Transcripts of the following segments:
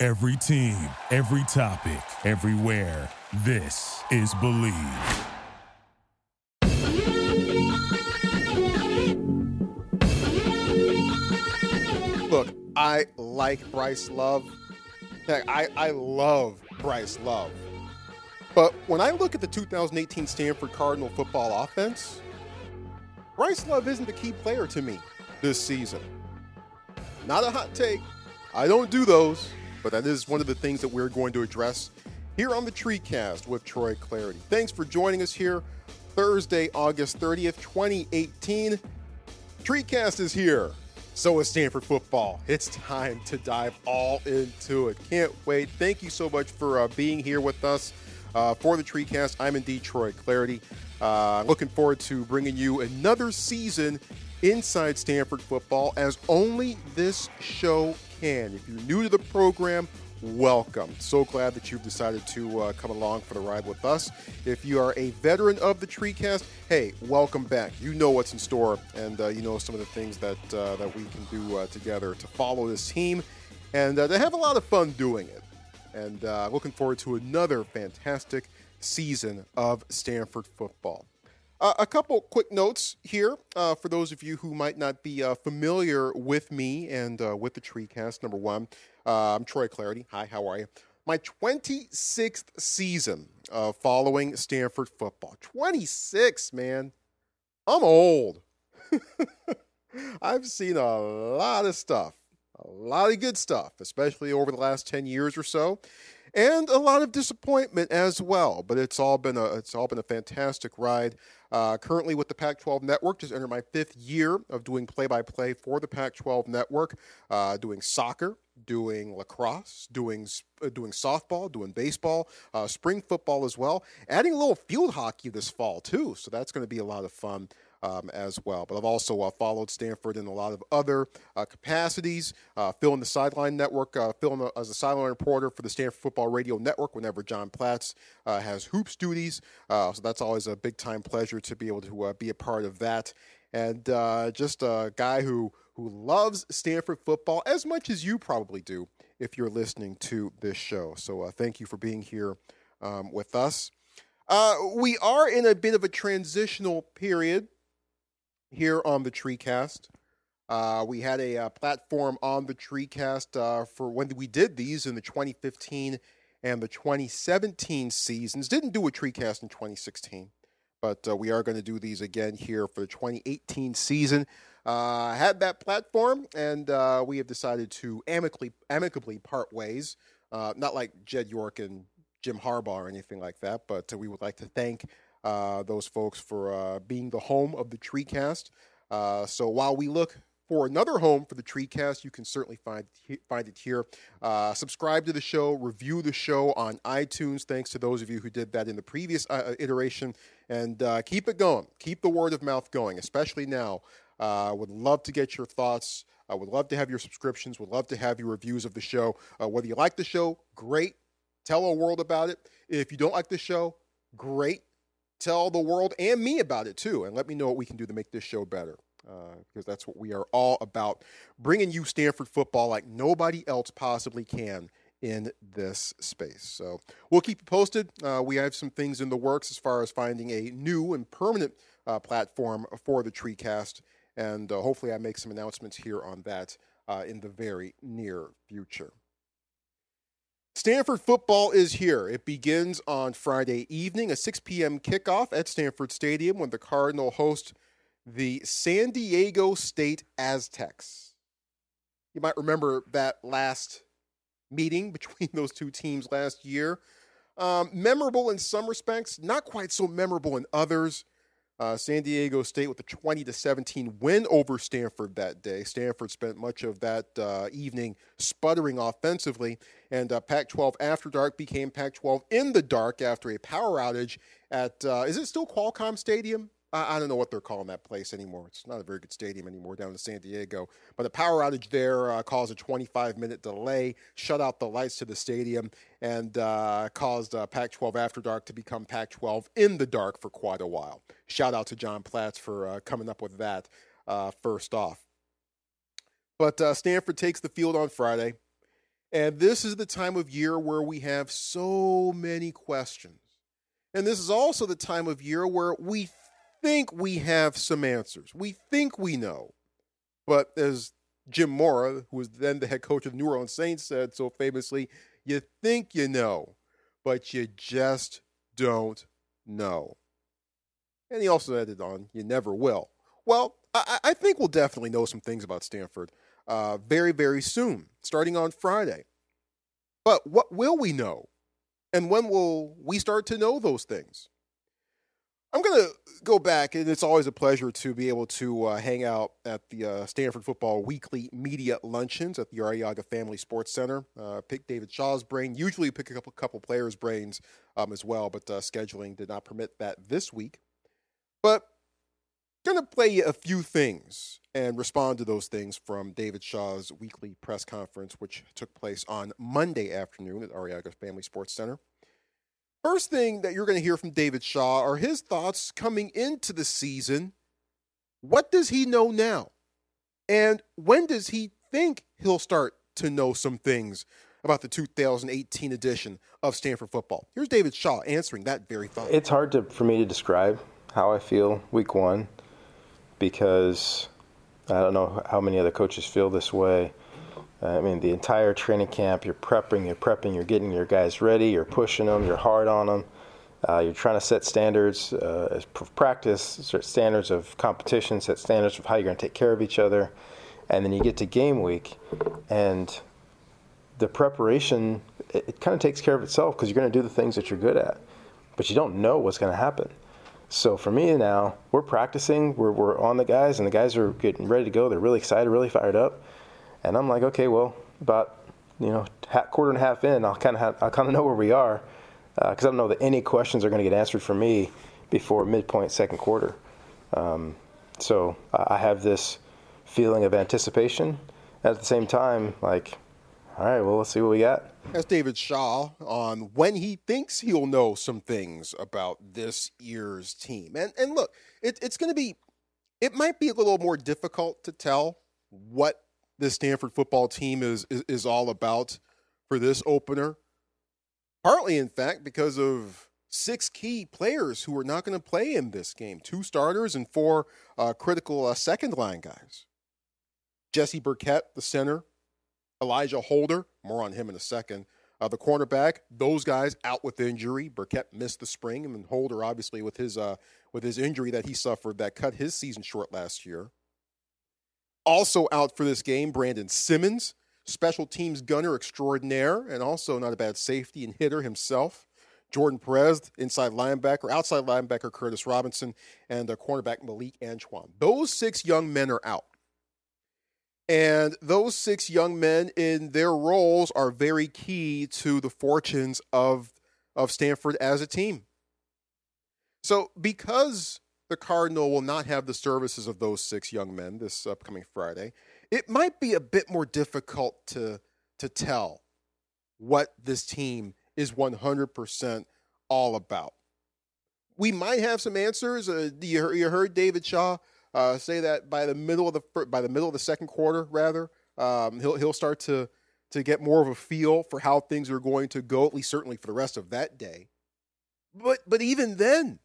Every team, every topic, everywhere. This is Believe. Look, I like Bryce Love. I, I love Bryce Love. But when I look at the 2018 Stanford Cardinal football offense, Bryce Love isn't the key player to me this season. Not a hot take. I don't do those, but that is one of the things that we're going to address here on the TreeCast with Troy Clardy. Thanks for joining us here Thursday, August 30th, 2018. TreeCast is here. So is Stanford football. It's time to dive all into it. Can't wait. Thank you so much for uh, being here with us uh, for the TreeCast. I'm in Detroit Clarity. Uh, looking forward to bringing you another season inside Stanford football as only this show can. If you're new to the program, welcome. So glad that you've decided to uh, come along for the ride with us. If you are a veteran of the TreeCast, hey, welcome back. You know what's in store, and uh, you know some of the things that uh, that we can do uh, together to follow this team, and uh, to have a lot of fun doing it. And uh, looking forward to another fantastic season of Stanford football. Uh, a couple quick notes here uh, for those of you who might not be uh, familiar with me and with the TreeCast. Number one, uh, I'm Troy Clardy. Hi, how are you? My 26th season of following Stanford football. 26, man. I'm old. I've seen a lot of stuff, a lot of good stuff, especially over the last 10 years or so, and a lot of disappointment as well. But it's all been a it's all been a fantastic ride. Uh, currently with the Pac 12 Network, just entered my fifth year of doing play by play for the Pac 12 Network, uh, doing soccer, doing lacrosse, doing uh, doing softball, doing baseball, uh, spring football as well. Adding a little field hockey this fall too, so that's going to be a lot of fun. Um, as well. But I've also uh, followed Stanford in a lot of other uh, capacities, uh, filling the sideline network, uh, filling as a sideline reporter for the Stanford Football Radio Network whenever John Platz uh, has hoops duties. Uh, so that's always a big time pleasure to be able to be a part of that. And just a guy who who loves Stanford football as much as you probably do if you're listening to this show. So uh, thank you for being here um, with us. Uh, we are in a bit of a transitional period here on the TreeCast. Uh, we had a uh, platform on the TreeCast uh, for when we did these in the 2015 and the 2017 seasons. Didn't do a TreeCast in 2016, but uh, we are going to do these again here for the 2018 season uh, had that platform, and uh, we have decided to amicably amicably part ways. Uh, not like Jed York and Jim Harbaugh or anything like that, but we would like to thank uh, those folks for uh, being the home of the TreeCast. Uh, so while we look for another home for the TreeCast, you can certainly find find it here. Uh, subscribe to the show, review the show on iTunes. Thanks to those of you who did that in the previous uh, iteration, and uh, keep it going. Keep the word of mouth going, especially now uh, would love to get your thoughts. I would love to have your subscriptions. Would love to have your reviews of the show. Uh, whether you like the show, great. Tell a world about it. If you don't like the show, great. Tell the world and me about it too, and let me know what we can do to make this show better. Uh, because that's what we are all about bringing you Stanford football like nobody else possibly can in this space. So we'll keep you posted. Uh, we have some things in the works as far as finding a new and permanent uh, platform for the TreeCast and uh, hopefully I make some announcements here on that uh, in the very near future. Stanford football is here. It begins on Friday evening, a 6 p.m. kickoff at Stanford Stadium when the Cardinal host the San Diego State Aztecs. You might remember that last meeting between those two teams last year. Um, memorable in some respects, not quite so memorable in others. Uh, San Diego State with a 20 to 17 win over Stanford that day. Stanford spent much of that uh, evening sputtering offensively, and uh, Pac-12 After Dark became Pac-12 in the dark after a power outage at uh, is it still Qualcomm Stadium? I, I, don't know what they're calling that place anymore. It's not a very good stadium anymore down in San Diego. But a power outage there uh, caused a 25 minute delay, shut out the lights to the stadium, and uh, caused uh, Pac 12 After Dark to become Pac 12 in the dark for quite a while. Shout out to John Platz for uh, coming up with that uh, first off. But uh, Stanford takes the field on Friday. And this is the time of year where we have so many questions. And this is also the time of year where we think we have some answers. We think we know. But as Jim Mora, who was then the head coach of New Orleans Saints, said so famously, you think you know, but you just don't know. And he also added on, you never will. Well, I, I think we'll definitely know some things about Stanford uh, very, very soon, starting on Friday. But what will we know? And when will we start to know those things? I'm going to go back, and it's always a pleasure to be able to uh, hang out at the uh, Stanford Football Weekly Media Luncheons at the Arrillaga Family Sports Center. Uh, pick David Shaw's brain. Usually pick a couple, couple players' brains um, as well, but uh, scheduling did not permit that this week. But going to play a few things and respond to those things from David Shaw's weekly press conference, which took place on Monday afternoon at Arrillaga Family Sports Center. First thing that you're going to hear from David Shaw are his thoughts coming into the season. What does he know now? And when does he think he'll start to know some things about the 2018 edition of Stanford football? Here's David Shaw answering that very thought. It's hard to, for me to describe how I feel week one because I don't know how many other coaches feel this way. I mean, the entire training camp, you're prepping, you're prepping, you're getting your guys ready, you're pushing them, you're hard on them. Uh, you're trying to set standards uh, of practice, set standards of competition, set standards of how you're going to take care of each other. And then you get to game week, and the preparation, it, it kind of takes care of itself because you're going to do the things that you're good at. But you don't know what's going to happen. So for me now, we're practicing, we're, we're on the guys, and the guys are getting ready to go. They're really excited, really fired up and I'm like, okay, well, about you know quarter and a half in, I'll kind of I kind of know where we are because uh, I don't know that any questions are going to get answered for me before midpoint second quarter. Um, so I have this feeling of anticipation. At the same time, like, all right, well, let's see what we got. That's David Shaw on when he thinks he'll know some things about this year's team. And and look, it, it's going to be, it might be a little more difficult to tell what this Stanford football team is, is, is all about for this opener. Partly, in fact, because of six key players who are not going to play in this game two starters and four uh, critical uh, second line guys. Jesse Burkett, the center, Elijah Holder, more on him in a second. Uh, the cornerback, those guys out with injury. Burkett missed the spring, and Holder obviously with his uh, with his injury that he suffered that cut his season short last year. Also out for this game, Brandon Simmons, special teams gunner extraordinaire, and also not a bad safety and hitter himself. Jordan Perez, inside linebacker, outside linebacker Curtis Robinson, and the cornerback Malik Antoine. Those six young men are out. And those six young men in their roles are very key to the fortunes of, of Stanford as a team. So, because the Cardinal will not have the services of those six young men this upcoming Friday, it might be a bit more difficult to to tell what this team is 100% all about. We might have some answers. Uh, you, you heard David Shaw uh, say that by the middle of the by the middle of the second quarter, rather, um, he'll he'll start to to get more of a feel for how things are going to go. At least certainly for the rest of that day. But but even then,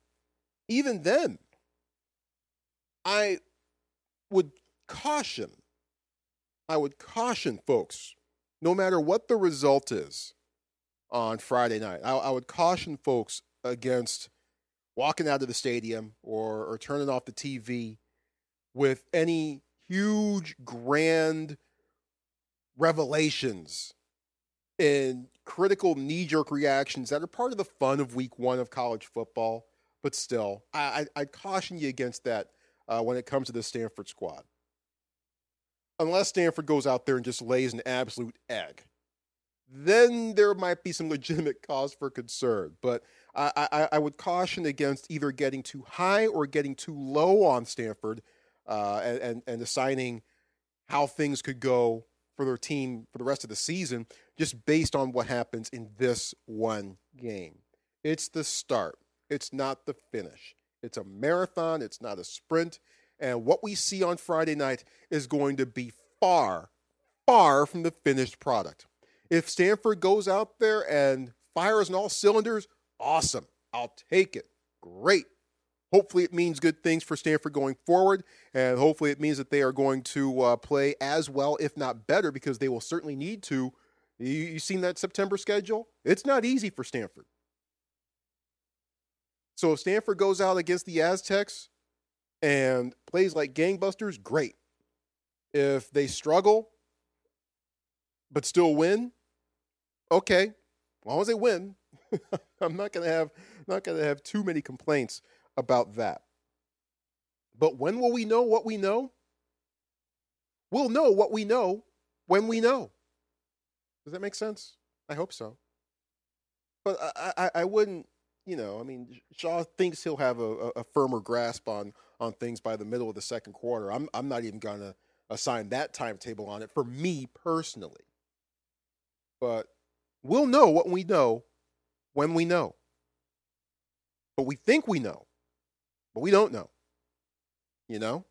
even then, I would caution, I would caution folks, no matter what the result is on Friday night, I, I would caution folks against walking out of the stadium or, or turning off the TV with any huge, grand revelations and critical knee jerk reactions that are part of the fun of week one of college football. But still, I, I, I caution you against that uh, when it comes to the Stanford squad. Unless Stanford goes out there and just lays an absolute egg, then there might be some legitimate cause for concern. But I, I, I would caution against either getting too high or getting too low on Stanford uh, and, and, and assigning how things could go for their team for the rest of the season just based on what happens in this one game. It's the start, it's not the finish. It's a marathon, it's not a sprint. And what we see on Friday night is going to be far, far from the finished product. If Stanford goes out there and fires on all cylinders, awesome. I'll take it. Great. Hopefully, it means good things for Stanford going forward, and hopefully, it means that they are going to uh, play as well, if not better, because they will certainly need to. You, you seen that September schedule? It's not easy for Stanford. So if Stanford goes out against the Aztecs and plays like gangbusters, great. If they struggle but still win, okay. As long as they win, I'm not gonna have not gonna have too many complaints about that. But when will we know what we know? We'll know what we know when we know. Does that make sense? I hope so. But I, I, I wouldn't, you know, I mean, Shaw thinks he'll have a, a firmer grasp on on things by the middle of the second quarter. I'm I'm not even gonna assign that timetable on it for me personally. But we'll know what we know when we know. But we think we know but we don't know. You know?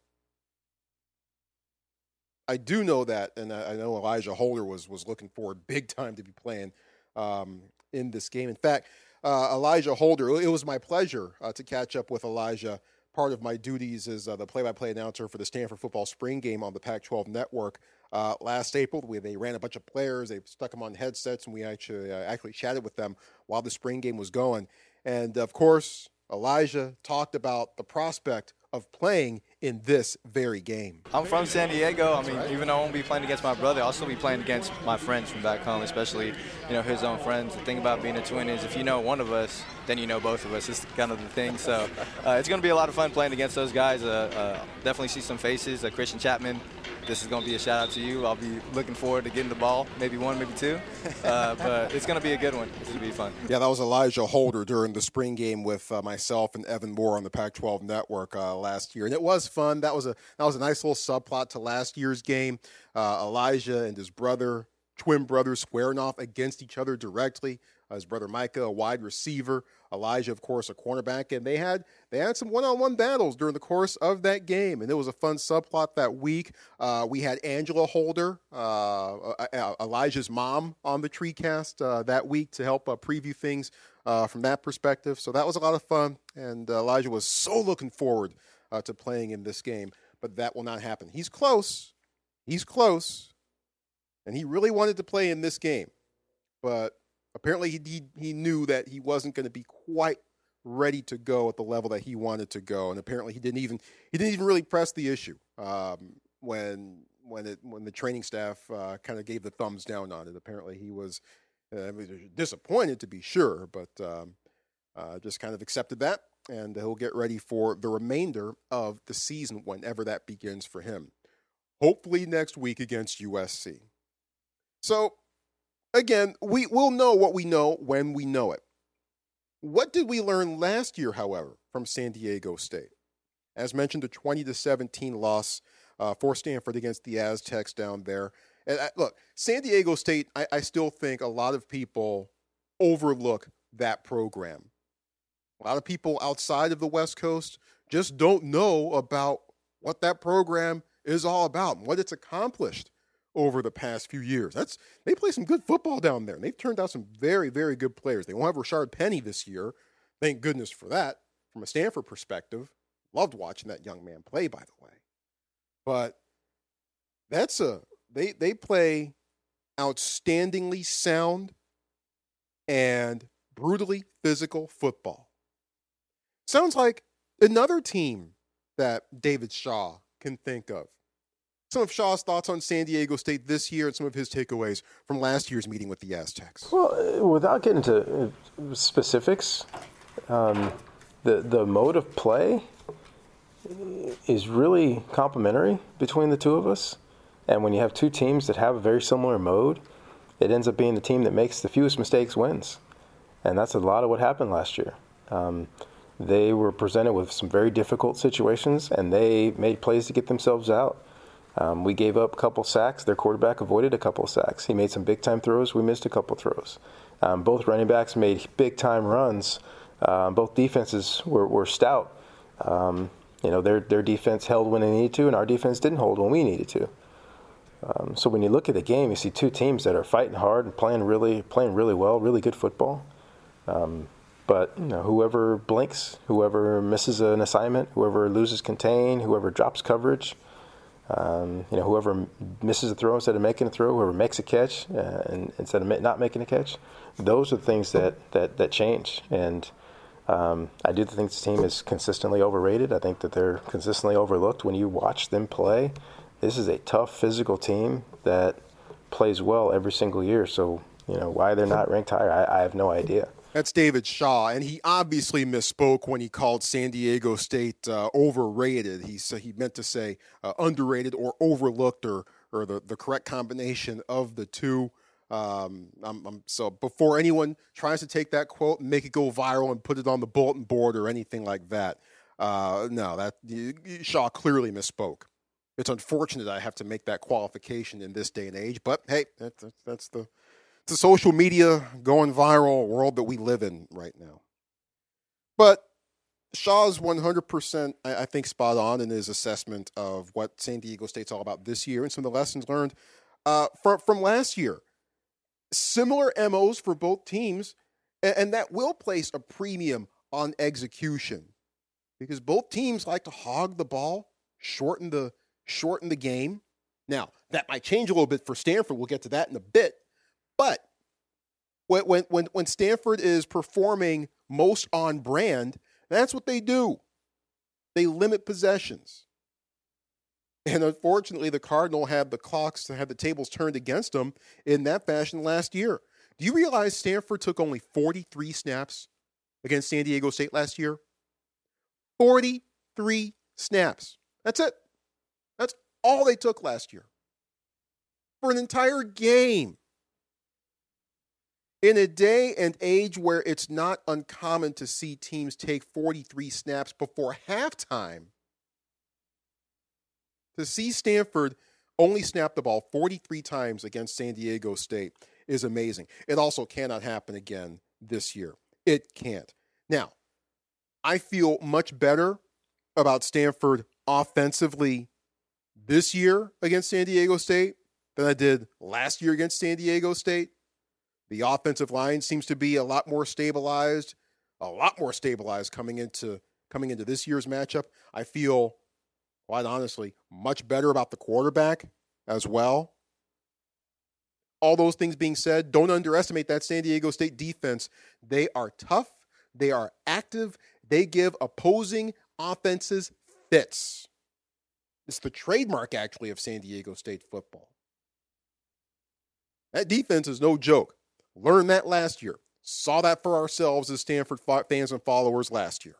I do know that, and I know Elijah Holder was was looking forward big time to be playing um, in this game. In fact, uh, Elijah Holder, it was my pleasure uh, to catch up with Elijah. Part of my duties as uh, the play-by-play announcer for the Stanford football spring game on the Pac-12 network uh, last April. We, they ran a bunch of players, they stuck them on headsets, and we actually uh, actually chatted with them while the spring game was going. And of course, Elijah talked about the prospect of playing in this very game. I'm from San Diego. I mean, even though I won't be playing against my brother, I'll still be playing against my friends from back home, especially, you know, his own friends. The thing about being a twin is if you know one of us, then you know both of us. It's kind of the thing. So uh, it's going to be a lot of fun playing against those guys. Uh, uh, definitely see some faces. Uh, Christian Chapman, this is going to be a shout out to you. I'll be looking forward to getting the ball, maybe one, maybe two. Uh, but it's going to be a good one. It's going to be fun. Yeah, that was Elijah Holder during the spring game with uh, myself and Evan Moore on the Pac-12 Network uh, last year, and it was fun. That was a that was a nice little subplot to last year's game. Uh, Elijah and his brother, twin brothers, squaring off against each other directly his brother Micah, a wide receiver, Elijah, of course, a cornerback, and they had they had some one-on-one battles during the course of that game, and it was a fun subplot that week. Uh, we had Angela Holder, uh, uh, uh Elijah's mom, on the TreeCast uh, that week to help uh, preview things from that perspective. So that was a lot of fun, and Elijah was so looking forward to playing in this game, but that will not happen. He's close, he's close, and he really wanted to play in this game, but apparently he, he, he knew that he wasn't going to be quite ready to go at the level that he wanted to go, and apparently he didn't even he didn't even really press the issue um, when when it when the training staff uh, kind of gave the thumbs down on it. Apparently he was uh, disappointed to be sure, but um, uh, just kind of accepted that, and he'll get ready for the remainder of the season whenever that begins for him. Hopefully next week against USC. So again, we will know what we know when we know it. What did we learn last year, however, from San Diego State? As mentioned, the 20 to 17 loss uh, for Stanford against the Aztecs down there. And I, uh, look, San Diego State, I, I still think a lot of people overlook that program. A lot of people outside of the West Coast just don't know about what that program is all about and what it's accomplished over the past few years. That's they play some good football down there, and they've turned out some very, very good players. They won't have Rashaad Penny this year. Thank goodness for that. From a Stanford perspective, loved watching that young man play, by the way. But that's a they they play outstandingly sound and brutally physical football. Sounds like another team that David Shaw can think of some of Shaw's thoughts on San Diego State this year and some of his takeaways from last year's meeting with the Aztecs. Well, without getting into uh, specifics, um, the the mode of play is really complementary between the two of us. And when you have two teams that have a very similar mode, it ends up being the team that makes the fewest mistakes wins. And that's a lot of what happened last year. Um, they were presented with some very difficult situations, and they made plays to get themselves out. Um, we gave up a couple sacks. Their quarterback avoided a couple sacks. He made some big time throws. We missed a couple throws. Um, both running backs made big time runs. Uh, both defenses were, were stout. Um, you know, their their defense held when they needed to, and our defense didn't hold when we needed to. Um, so when you look at the game, you see two teams that are fighting hard and playing really playing really well, really good football. Um, but you know, whoever blinks, whoever misses an assignment, whoever loses contain, whoever drops coverage, um, you know, whoever misses a throw instead of making a throw, whoever makes a catch uh, and, instead of not making a catch, those are things that that, that change. And um, I do think this team is consistently overrated. I think that they're consistently overlooked. When you watch them play, this is a tough physical team that plays well every single year. So, you know, why they're not ranked higher, I, I have no idea. That's David Shaw, and he obviously misspoke when he called San Diego State uh, overrated. He he meant to say uh, underrated or overlooked, or or the, the correct combination of the two. Um, I'm, I'm, so before anyone tries to take that quote and make it go viral and put it on the bulletin board or anything like that, uh, no, that Shaw clearly misspoke. It's unfortunate I have to make that qualification in this day and age, but hey, that's, that's the the social media going viral world that we live in right now. But Shaw's 100%, I think, spot on in his assessment of what San Diego State's all about this year and some of the lessons learned uh, from, from last year similar MOs for both teams, and that will place a premium on execution because both teams like to hog the ball, shorten the shorten the game. Now, that might change a little bit for Stanford. We'll get to that in a bit. But when when when Stanford is performing most on brand, that's what they do. They limit possessions. And unfortunately, the Cardinal had the clocks, had the tables turned against them in that fashion last year. Do you realize Stanford took only 43 snaps against San Diego State last year? 43 snaps. That's it. That's all they took last year for an entire game. In a day and age where it's not uncommon to see teams take 43 snaps before halftime, to see Stanford only snap the ball 43 times against San Diego State is amazing. It also cannot happen again this year. It can't. Now, I feel much better about Stanford offensively this year against San Diego State than I did last year against San Diego State. The offensive line seems to be a lot more stabilized, a lot more stabilized coming into coming into this year's matchup. I feel quite honestly, much better about the quarterback as well. All those things being said, don't underestimate that San Diego State defense. They are tough, they are active, they give opposing offenses fits. It's the trademark, actually, of San Diego State football. That defense is no joke. Learned that last year. Saw that for ourselves as Stanford fans and followers last year.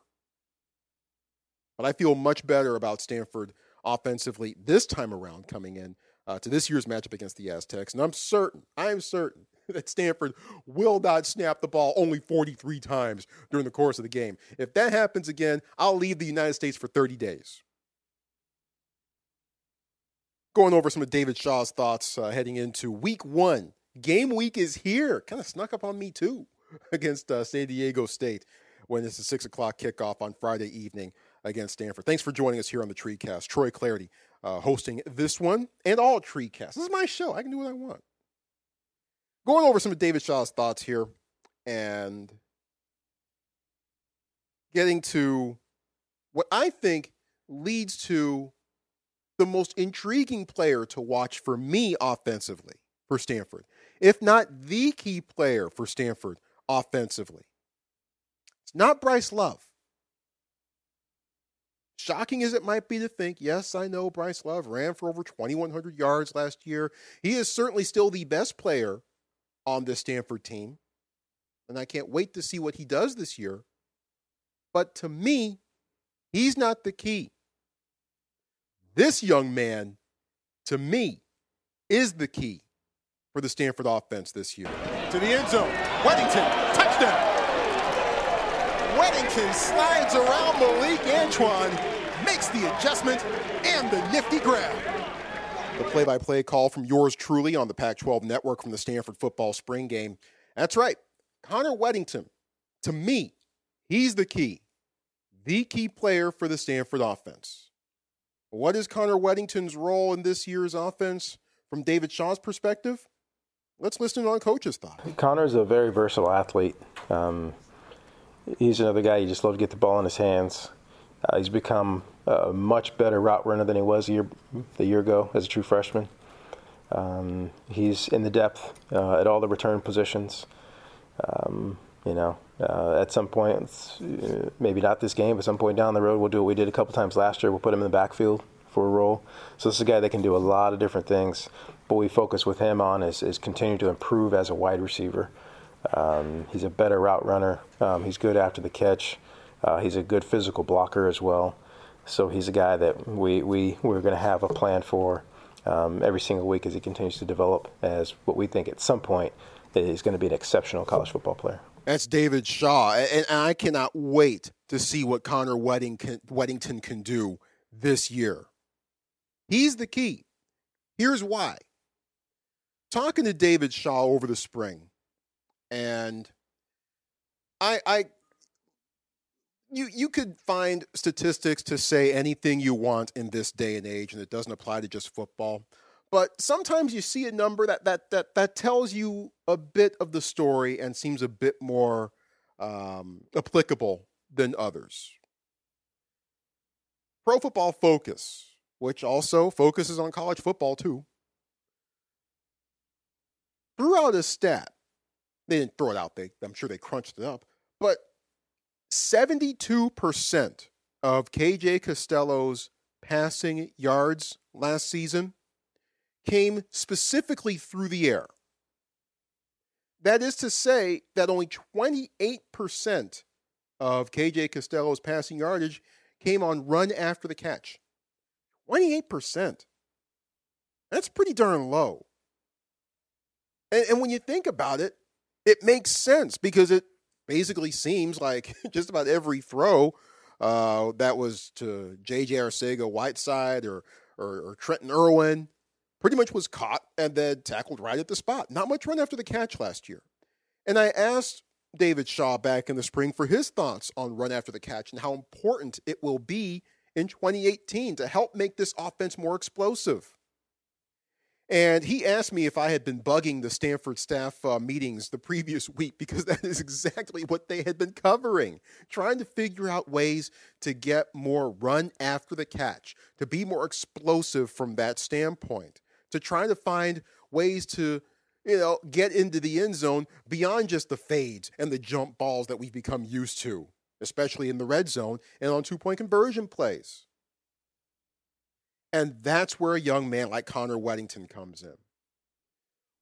But I feel much better about Stanford offensively this time around coming in uh, to this year's matchup against the Aztecs. And I'm certain, I'm certain that Stanford will not snap the ball only 43 times during the course of the game. If that happens again, I'll leave the United States for 30 days. Going over some of David Shaw's thoughts uh, heading into week one. Game week is here. Kind of snuck up on me too against uh, San Diego State when it's a six o'clock kickoff on Friday evening against Stanford. Thanks for joining us here on the TreeCast. Troy Clardy uh, hosting this one and all TreeCasts. This is my show. I can do what I want. Going over some of David Shaw's thoughts here and getting to what I think leads to the most intriguing player to watch for me offensively for Stanford, if not the key player for Stanford offensively. It's not Bryce Love. Shocking as it might be to think, yes, I know Bryce Love ran for over 2,100 yards last year. He is certainly still the best player on this Stanford team. And I can't wait to see what he does this year. But to me, he's not the key. This young man, to me, is the key for the Stanford offense this year. To the end zone. Wedington, touchdown. Wedington slides around Malik Antoine, makes the adjustment and the nifty grab. The play by play call from yours truly on the Pac 12 network from the Stanford football spring game. That's right. Connor Wedington, to me, he's the key, the key player for the Stanford offense. What is Connor Wedington's role in this year's offense from David Shaw's perspective? Let's listen on coach's thought. Connor's a very versatile athlete. Um, he's another guy you just love to get the ball in his hands. Uh, he's become a much better route runner than he was a year, a year ago as a true freshman. Um, he's in the depth uh, at all the return positions. Um, you know, uh, at some point, uh, maybe not this game, but some point down the road, we'll do what we did a couple times last year. We'll put him in the backfield for a role. So this is a guy that can do a lot of different things. What we focus with him on is, is continue to improve as a wide receiver. Um, he's a better route runner. Um, he's good after the catch. Uh, he's a good physical blocker as well. So he's a guy that we, we, we're going to have a plan for um, every single week as he continues to develop as what we think at some point is going to be an exceptional college football player. That's David Shaw. And I cannot wait to see what Connor Wedington can do this year. He's the key. Here's why. Talking to David Shaw over the spring, and I, I you you could find statistics to say anything you want in this day and age, and it doesn't apply to just football. But sometimes you see a number that that that that tells you a bit of the story and seems a bit more um, applicable than others. Pro Football Focus, which also focuses on college football too, threw out a stat. They didn't throw it out. They, I'm sure they crunched it up. But 72% of KJ Costello's passing yards last season came specifically through the air. That is to say that only 28% of KJ Costello's passing yardage came on run after the catch. 28%. That's pretty darn low. And, and when you think about it, it makes sense because it basically seems like just about every throw uh, that was to J.J. Arcega Whiteside or, or, or Trenton Irwin pretty much was caught and then tackled right at the spot. Not much run after the catch last year. And I asked David Shaw back in the spring for his thoughts on run after the catch and how important it will be in 2018 to help make this offense more explosive. And he asked me if I had been bugging the Stanford staff uh, meetings the previous week because that is exactly what they had been covering, trying to figure out ways to get more run after the catch, to be more explosive from that standpoint, to try to find ways to you know, get into the end zone beyond just the fades and the jump balls that we've become used to, especially in the red zone and on two point conversion plays. And that's where a young man like Connor Wedington comes in.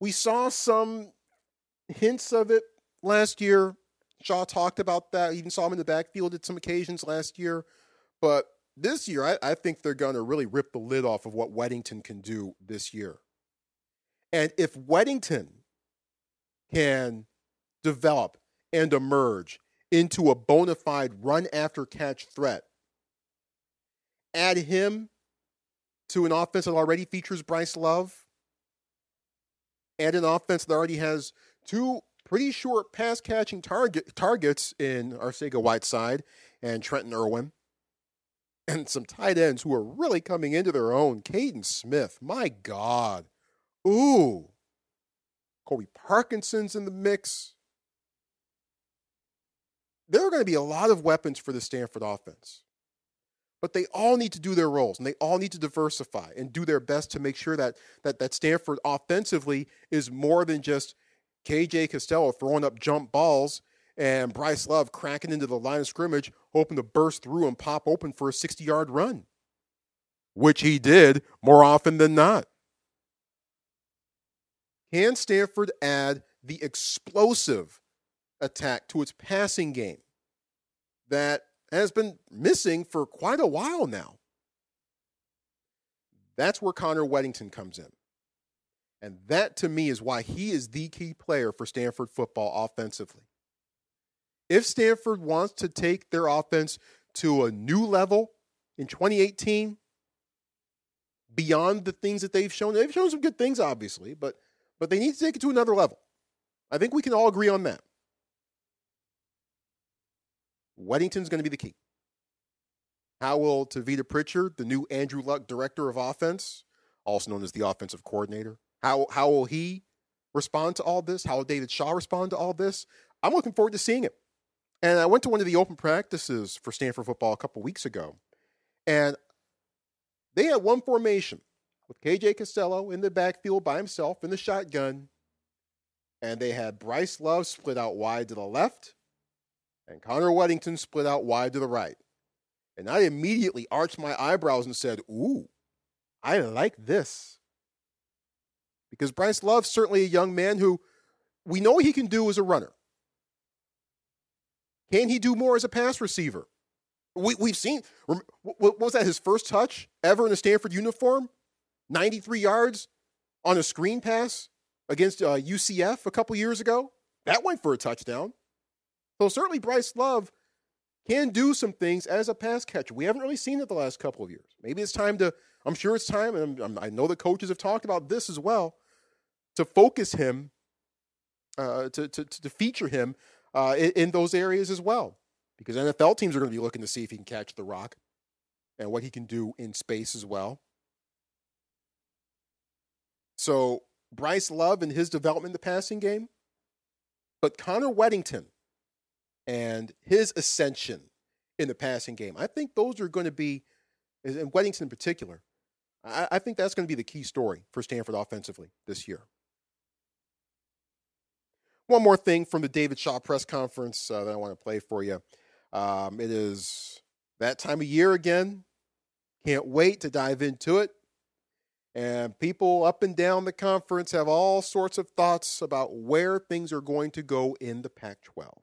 We saw some hints of it last year. Shaw talked about that. Even saw him in the backfield at some occasions last year. But this year, I, I think they're going to really rip the lid off of what Wedington can do this year. And if Wedington can develop and emerge into a bona fide run after catch threat, add him to an offense that already features Bryce Love and an offense that already has two pretty short pass catching target, targets in Arcega Whiteside and Trenton Irwin, and some tight ends who are really coming into their own. Kaden Smith, my God. Ooh. Colby Parkinson's in the mix. There are going to be a lot of weapons for the Stanford offense but they all need to do their roles and they all need to diversify and do their best to make sure that that that Stanford offensively is more than just KJ Costello throwing up jump balls and Bryce Love cracking into the line of scrimmage, hoping to burst through and pop open for a 60 yard run, which he did more often than not. Can Stanford add the explosive attack to its passing game that has been missing for quite a while now. That's where Connor Wedington comes in. And that to me is why he is the key player for Stanford football offensively. If Stanford wants to take their offense to a new level in 2018, beyond the things that they've shown, they've shown some good things, obviously, but but they need to take it to another level. I think we can all agree on that. Wedington's going to be the key. How will Tavita Pritchard, the new Andrew Luck director of offense, also known as the offensive coordinator, how how will he respond to all this? How will David Shaw respond to all this? I'm looking forward to seeing it. And I went to one of the open practices for Stanford football a couple weeks ago, and they had one formation with KJ Costello in the backfield by himself in the shotgun, and they had Bryce Love split out wide to the left, and Connor Wedington split out wide to the right. And I immediately arched my eyebrows and said, Ooh, I like this. Because Bryce Love's certainly a young man who we know he can do as a runner. Can he do more as a pass receiver? We, we've seen, what was that, his first touch ever in a Stanford uniform? 93 yards on a screen pass against uh, UCF a couple years ago. That went for a touchdown. So certainly Bryce Love can do some things as a pass catcher. We haven't really seen it the last couple of years. Maybe it's time to, I'm sure it's time, and i know the coaches have talked about this as well, to focus him, uh, to, to, to feature him uh, in, in those areas as well. Because NFL teams are going to be looking to see if he can catch the rock and what he can do in space as well. So Bryce Love and his development in the passing game, but Connor Wedington and his ascension in the passing game. I think those are going to be, and Wedington in particular, I, I think that's going to be the key story for Stanford offensively this year. One more thing from the David Shaw press conference uh, that I want to play for you. Um, it is that time of year again. Can't wait to dive into it. And people up and down the conference have all sorts of thoughts about where things are going to go in the Pac 12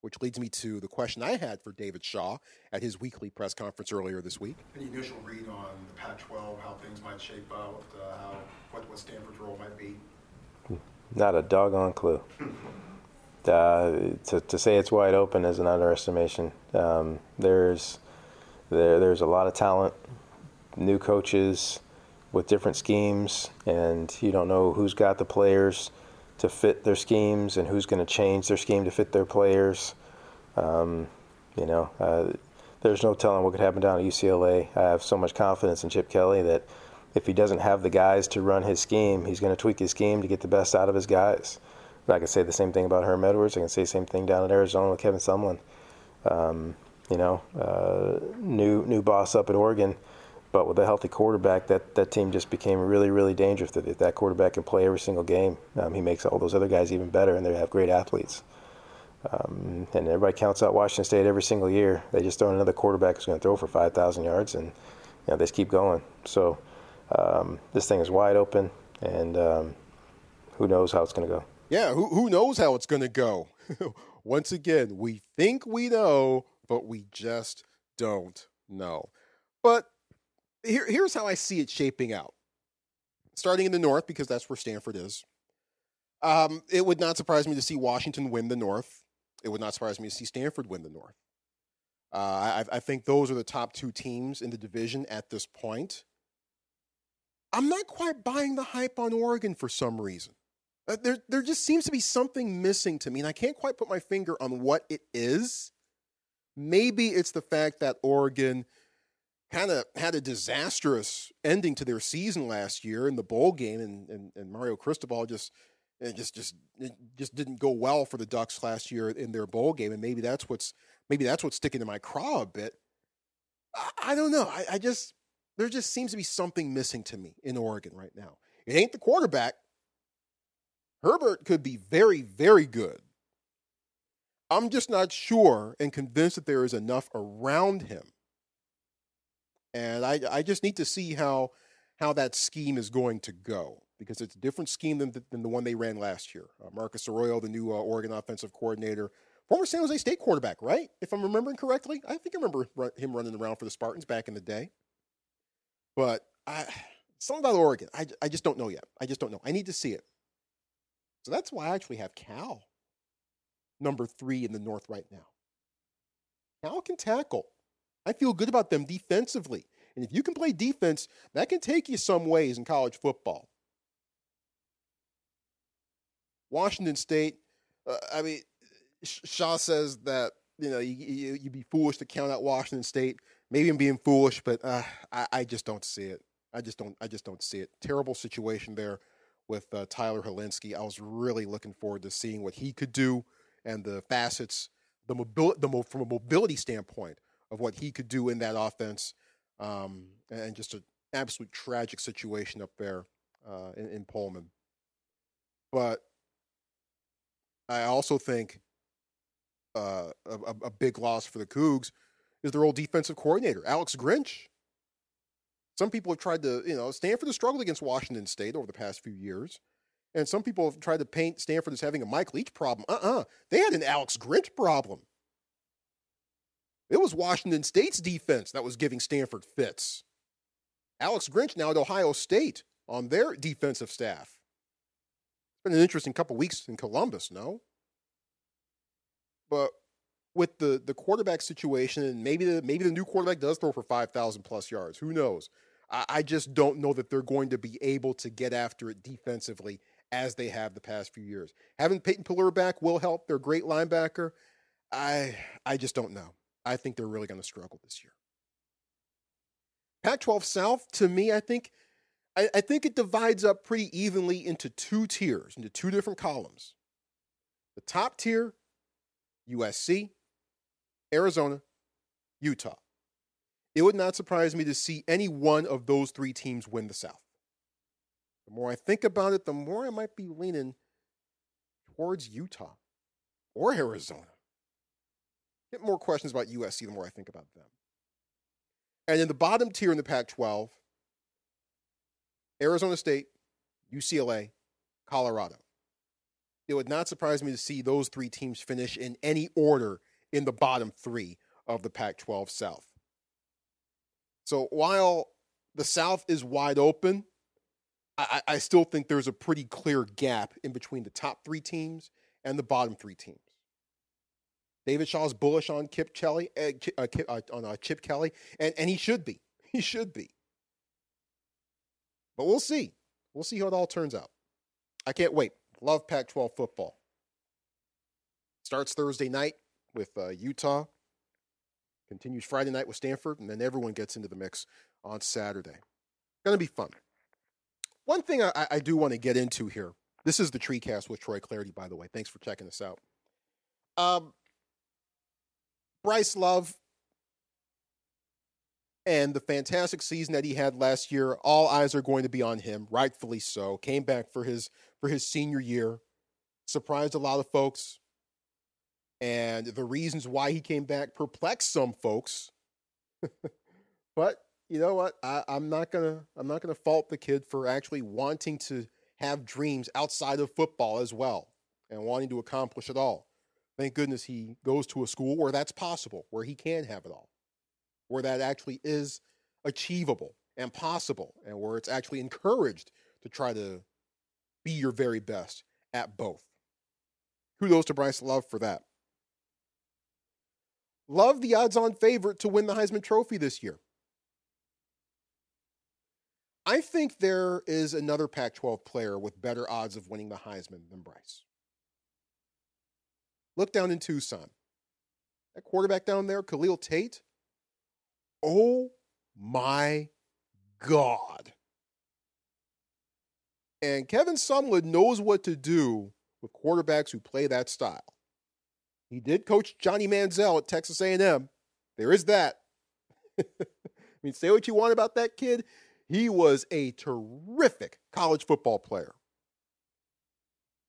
which leads me to the question I had for David Shaw at his weekly press conference earlier this week. Any initial read on the Pac-12, how things might shape out, uh, how what, what Stanford's role might be? Not a doggone clue. Uh, to, to say it's wide open is an underestimation. Um, there's there there's a lot of talent, new coaches with different schemes, and you don't know who's got the players to fit their schemes and who's going to change their scheme to fit their players. Um, you know, uh, there's no telling what could happen down at UCLA. I have so much confidence in Chip Kelly that if he doesn't have the guys to run his scheme, he's going to tweak his scheme to get the best out of his guys. And I can say the same thing about Herm Edwards. I can say the same thing down at Arizona with Kevin Sumlin. Um, you know, uh, new new boss up at Oregon but with a healthy quarterback, that, that team just became really, really dangerous. If that quarterback can play every single game, um, he makes all those other guys even better, and they have great athletes. Um, and everybody counts out Washington State every single year. They just throw another quarterback who's going to throw for 5,000 yards, and you know, they just keep going. So um, this thing is wide open, and um, who knows how it's going to go. Yeah, who, who knows how it's going to go? Once again, we think we know, but we just don't know. But here, here's how I see it shaping out. Starting in the North, because that's where Stanford is. Um, it would not surprise me to see Washington win the North. It would not surprise me to see Stanford win the North. Uh, I, I think those are the top two teams in the division at this point. I'm not quite buying the hype on Oregon for some reason. Uh, there, there just seems to be something missing to me, and I can't quite put my finger on what it is. Maybe it's the fact that Oregon kind of had a disastrous ending to their season last year in the bowl game, and, and, and Mario Cristobal just it just just it just didn't go well for the Ducks last year in their bowl game, and maybe that's what's maybe that's what's sticking to my craw a bit. I, I don't know. I, I just there just seems to be something missing to me in Oregon right now. It ain't the quarterback. Herbert could be very, very good. I'm just not sure and convinced that there is enough around him and I, I just need to see how how that scheme is going to go because it's a different scheme than the, than the one they ran last year. Uh, Marcus Arroyo, the new uh, Oregon offensive coordinator, Former San Jose State quarterback, right? If I'm remembering correctly, I think I remember him running around for the Spartans back in the day. But I, something about Oregon, I, I just don't know yet. I just don't know. I need to see it. So that's why I actually have Cal number three in the North right now. Cal can tackle. I feel good about them defensively. And if you can play defense, that can take you some ways in college football. Washington State, uh, I mean, Shaw says that you know you, you would be foolish to count out Washington State. Maybe I'm being foolish, but uh, I, I, just don't see it. I just don't. I just don't see it. Terrible situation there with uh, Tyler Hilinski. I was really looking forward to seeing what he could do and the facets, the mobility, the from a mobility standpoint of what he could do in that offense, um, and just an absolute tragic situation up there uh, in, in Pullman. But I also think uh, a, a, big loss for the Cougs is their old defensive coordinator, Alex Grinch. Some people have tried to, you know, Stanford has struggled against Washington State over the past few years. And some people have tried to paint Stanford as having a Mike Leach problem. Uh uh-uh. uh They had an Alex Grinch problem. It was Washington State's defense that was giving Stanford fits. Alex Grinch now at Ohio State on their defensive staff. It's been an interesting couple weeks in Columbus, no? But with the the quarterback situation, and maybe the maybe the new quarterback does throw for five thousand plus yards. Who knows? I, I just don't know that they're going to be able to get after it defensively as they have the past few years. Having Peyton Pelluer back will help. They're a great linebacker. I I just don't know. I think they're really going to struggle this year. Pac-12 South, to me, I think I, I think it divides up pretty evenly into two tiers, into two different columns. The top tier, USC, Arizona, Utah. It would not surprise me to see any one of those three teams win the South. The more I think about it, the more I might be leaning towards Utah or Arizona. Get more questions about USC the more I think about them. And in the bottom tier in the Pac 12, Arizona State, UCLA, Colorado. It would not surprise me to see those three teams finish in any order in the bottom three of the Pac 12 South. So while the South is wide open, I, I, still think there's a pretty clear gap in between the top three teams and the bottom three teams. David Shaw's bullish on Kip Kelly, uh, uh, uh, on uh, Chip Kelly, and, and he should be. He should be. But we'll see. We'll see how it all turns out. I can't wait. Love Pac 12 football. Starts Thursday night with uh, Utah, continues Friday night with Stanford, and then everyone gets into the mix on Saturday. Going to be fun. One thing I, I do want to get into here. This is the Tree Cast with Troy Clardy, by the way. Thanks for checking us out. Um, Bryce Love and the fantastic season that he had last year, all eyes are going to be on him, rightfully so. Came back for his for his senior year, surprised a lot of folks, and the reasons why he came back perplexed some folks. but you know what? I, I'm not gonna I'm not gonna fault the kid for actually wanting to have dreams outside of football as well and wanting to accomplish it all. Thank goodness he goes to a school where that's possible, where he can have it all, where that actually is achievable and possible, and where it's actually encouraged to try to be your very best at both. Kudos to Bryce Love for that. Love the odds on favorite to win the Heisman Trophy this year. I think there is another Pac 12 player with better odds of winning the Heisman than Bryce. Look down in Tucson. That quarterback down there, Khalil Tate. Oh my God. And Kevin Sumlin knows what to do with quarterbacks who play that style. He did coach Johnny Manziel at Texas A&M. There is that. I mean, say what you want about that kid. He was a terrific college football player.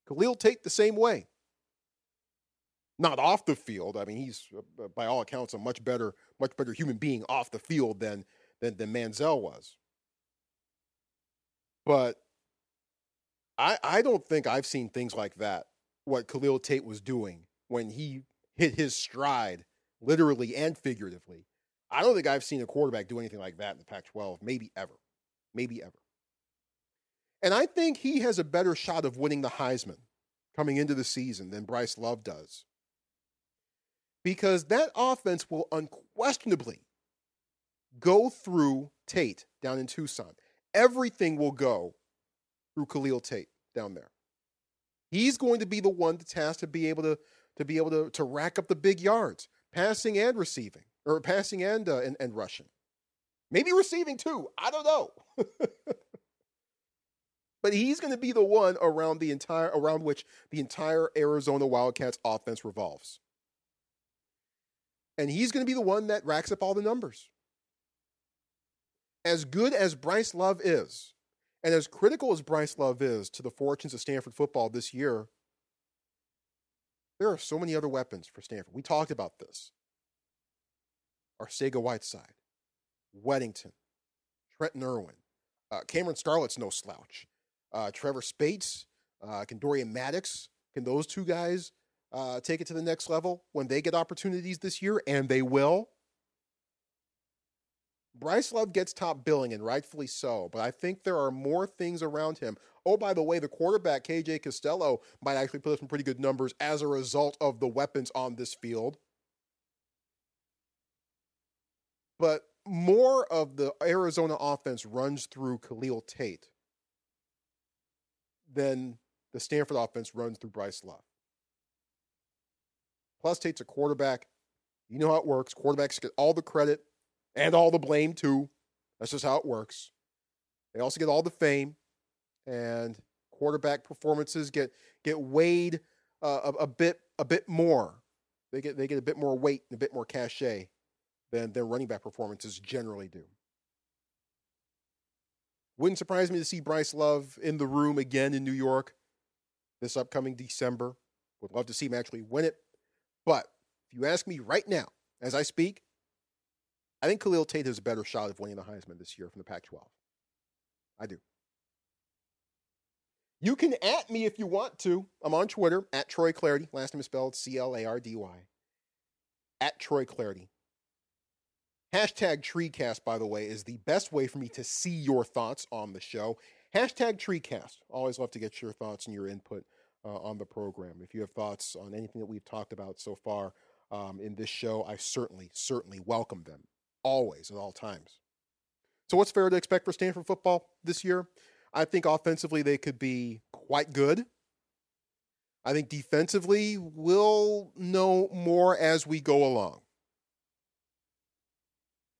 Khalil Tate the same way. Not off the field. I mean, he's uh, by all accounts a much better, much better human being off the field than than, than Manziel was. But I I don't think I've seen things like that. What Khalil Tate was doing when he hit his stride, literally and figuratively. I don't think I've seen a quarterback do anything like that in the Pac 12, maybe ever. Maybe ever. And I think he has a better shot of winning the Heisman coming into the season than Bryce Love does. Because that offense will unquestionably go through Tate down in Tucson. Everything will go through Khalil Tate down there. He's going to be the one that's tasked to be able to, to be able to, to rack up the big yards, passing and receiving, or passing and, uh, and, and rushing. Maybe receiving too. I don't know. but he's going to be the one around the entire around which the entire Arizona Wildcats offense revolves. And he's going to be the one that racks up all the numbers. As good as Bryce Love is, and as critical as Bryce Love is to the fortunes of Stanford football this year, there are so many other weapons for Stanford. We talked about this. Arcega Whiteside, Wedington, Trenton Irwin, uh, Cameron Scarlett's no slouch. Uh, Trevor Speights, uh, can Dorian Maddox, can those two guys uh, take it to the next level when they get opportunities this year? And they will. Bryce Love gets top billing, and rightfully so, but I think there are more things around him. Oh, by the way, the quarterback, KJ Costello, might actually put up some pretty good numbers as a result of the weapons on this field. But more of the Arizona offense runs through Khalil Tate than the Stanford offense runs through Bryce Love. Plus, Tate's a quarterback. You know how it works. Quarterbacks get all the credit and all the blame, too. That's just how it works. They also get all the fame, and quarterback performances get get weighed uh, a, a, bit a bit more. They get they get a bit more weight and a bit more cachet than their running back performances generally do. Wouldn't surprise me to see Bryce Love in the room again in New York this upcoming December. Would love to see him actually win it. But if you ask me right now, as I speak, I think Khalil Tate has a better shot of winning the Heisman this year from the Pac 12. I do. You can at me if you want to. I'm on Twitter at Troy Clardy. Last name is spelled C L A R D Y. At Troy Clardy. Hashtag TreeCast, by the way, is the best way for me to see your thoughts on the show. Hashtag TreeCast. Always love to get your thoughts and your input on the program. If you have thoughts on anything that we've talked about so far um, in this show, I certainly, certainly welcome them. Always, at all times. So, what's fair to expect for Stanford football this year? I think offensively they could be quite good. I think defensively we'll know more as we go along.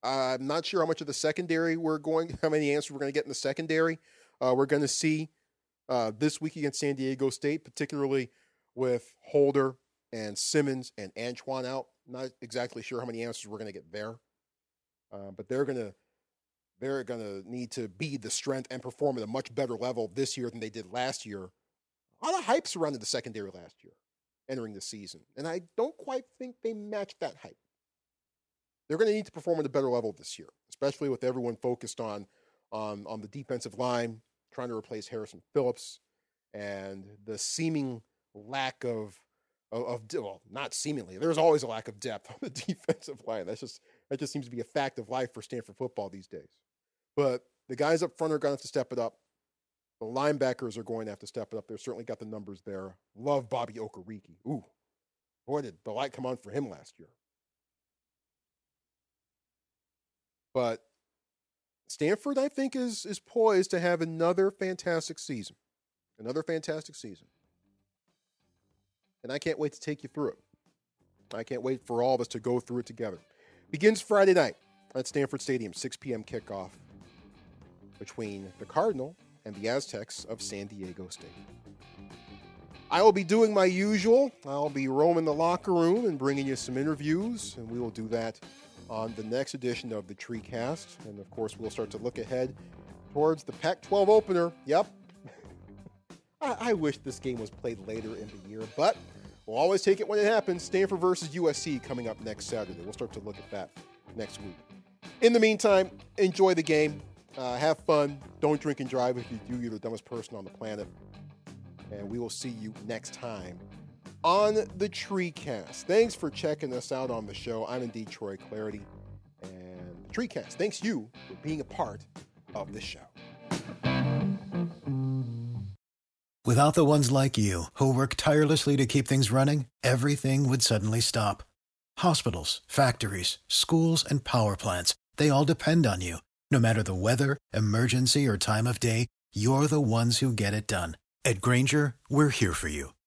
I'm not sure how much of the secondary we're going, how many answers we're going to get in the secondary. Uh, we're going to see uh, this week against San Diego State, particularly with Holder and Simmons and Antoine out. Not exactly sure how many answers we're going to get there, uh, but they're going to they're going to need to be the strength and perform at a much better level this year than they did last year. A lot of hype surrounded the secondary last year, entering the season, and I don't quite think they matched that hype they're going to need to perform at a better level this year, especially with everyone focused on on on the defensive line, trying to replace Harrison Phillips, and the seeming lack of of, of well, not seemingly. There's always a lack of depth on the defensive line. That's just that just seems to be a fact of life for Stanford football these days. But the guys up front are going to have to step it up. The linebackers are going to have to step it up. They've certainly got the numbers there. Love Bobby Okereke. Ooh, boy, did the light come on for him last year. But Stanford, I think, is is poised to have another fantastic season. Another fantastic season. And I can't wait to take you through it. I can't wait for all of us to go through it together. Begins Friday night at Stanford Stadium, 6 p.m. kickoff between the Cardinal and the Aztecs of San Diego State. I will be doing my usual. I'll be roaming the locker room and bringing you some interviews, and we will do that on the next edition of the TreeCast. And of course, we'll start to look ahead towards the Pac 12 opener. Yep. I-, I wish this game was played later in the year, but we'll always take it when it happens. Stanford versus USC coming up next Saturday. We'll start to look at that next week. In the meantime, enjoy the game. Uh, have fun. Don't drink and drive. If you do, you're the dumbest person on the planet. And we will see you next time on the TreeCast. Thanks for checking us out on the show. I'm indeed Troy Clardy. And the TreeCast thanks you for being a part of the show. Without the ones like you, who work tirelessly to keep things running, everything would suddenly stop. Hospitals, factories, schools, and power plants, they all depend on you. No matter the weather, emergency, or time of day, you're the ones who get it done. At Grainger, we're here for you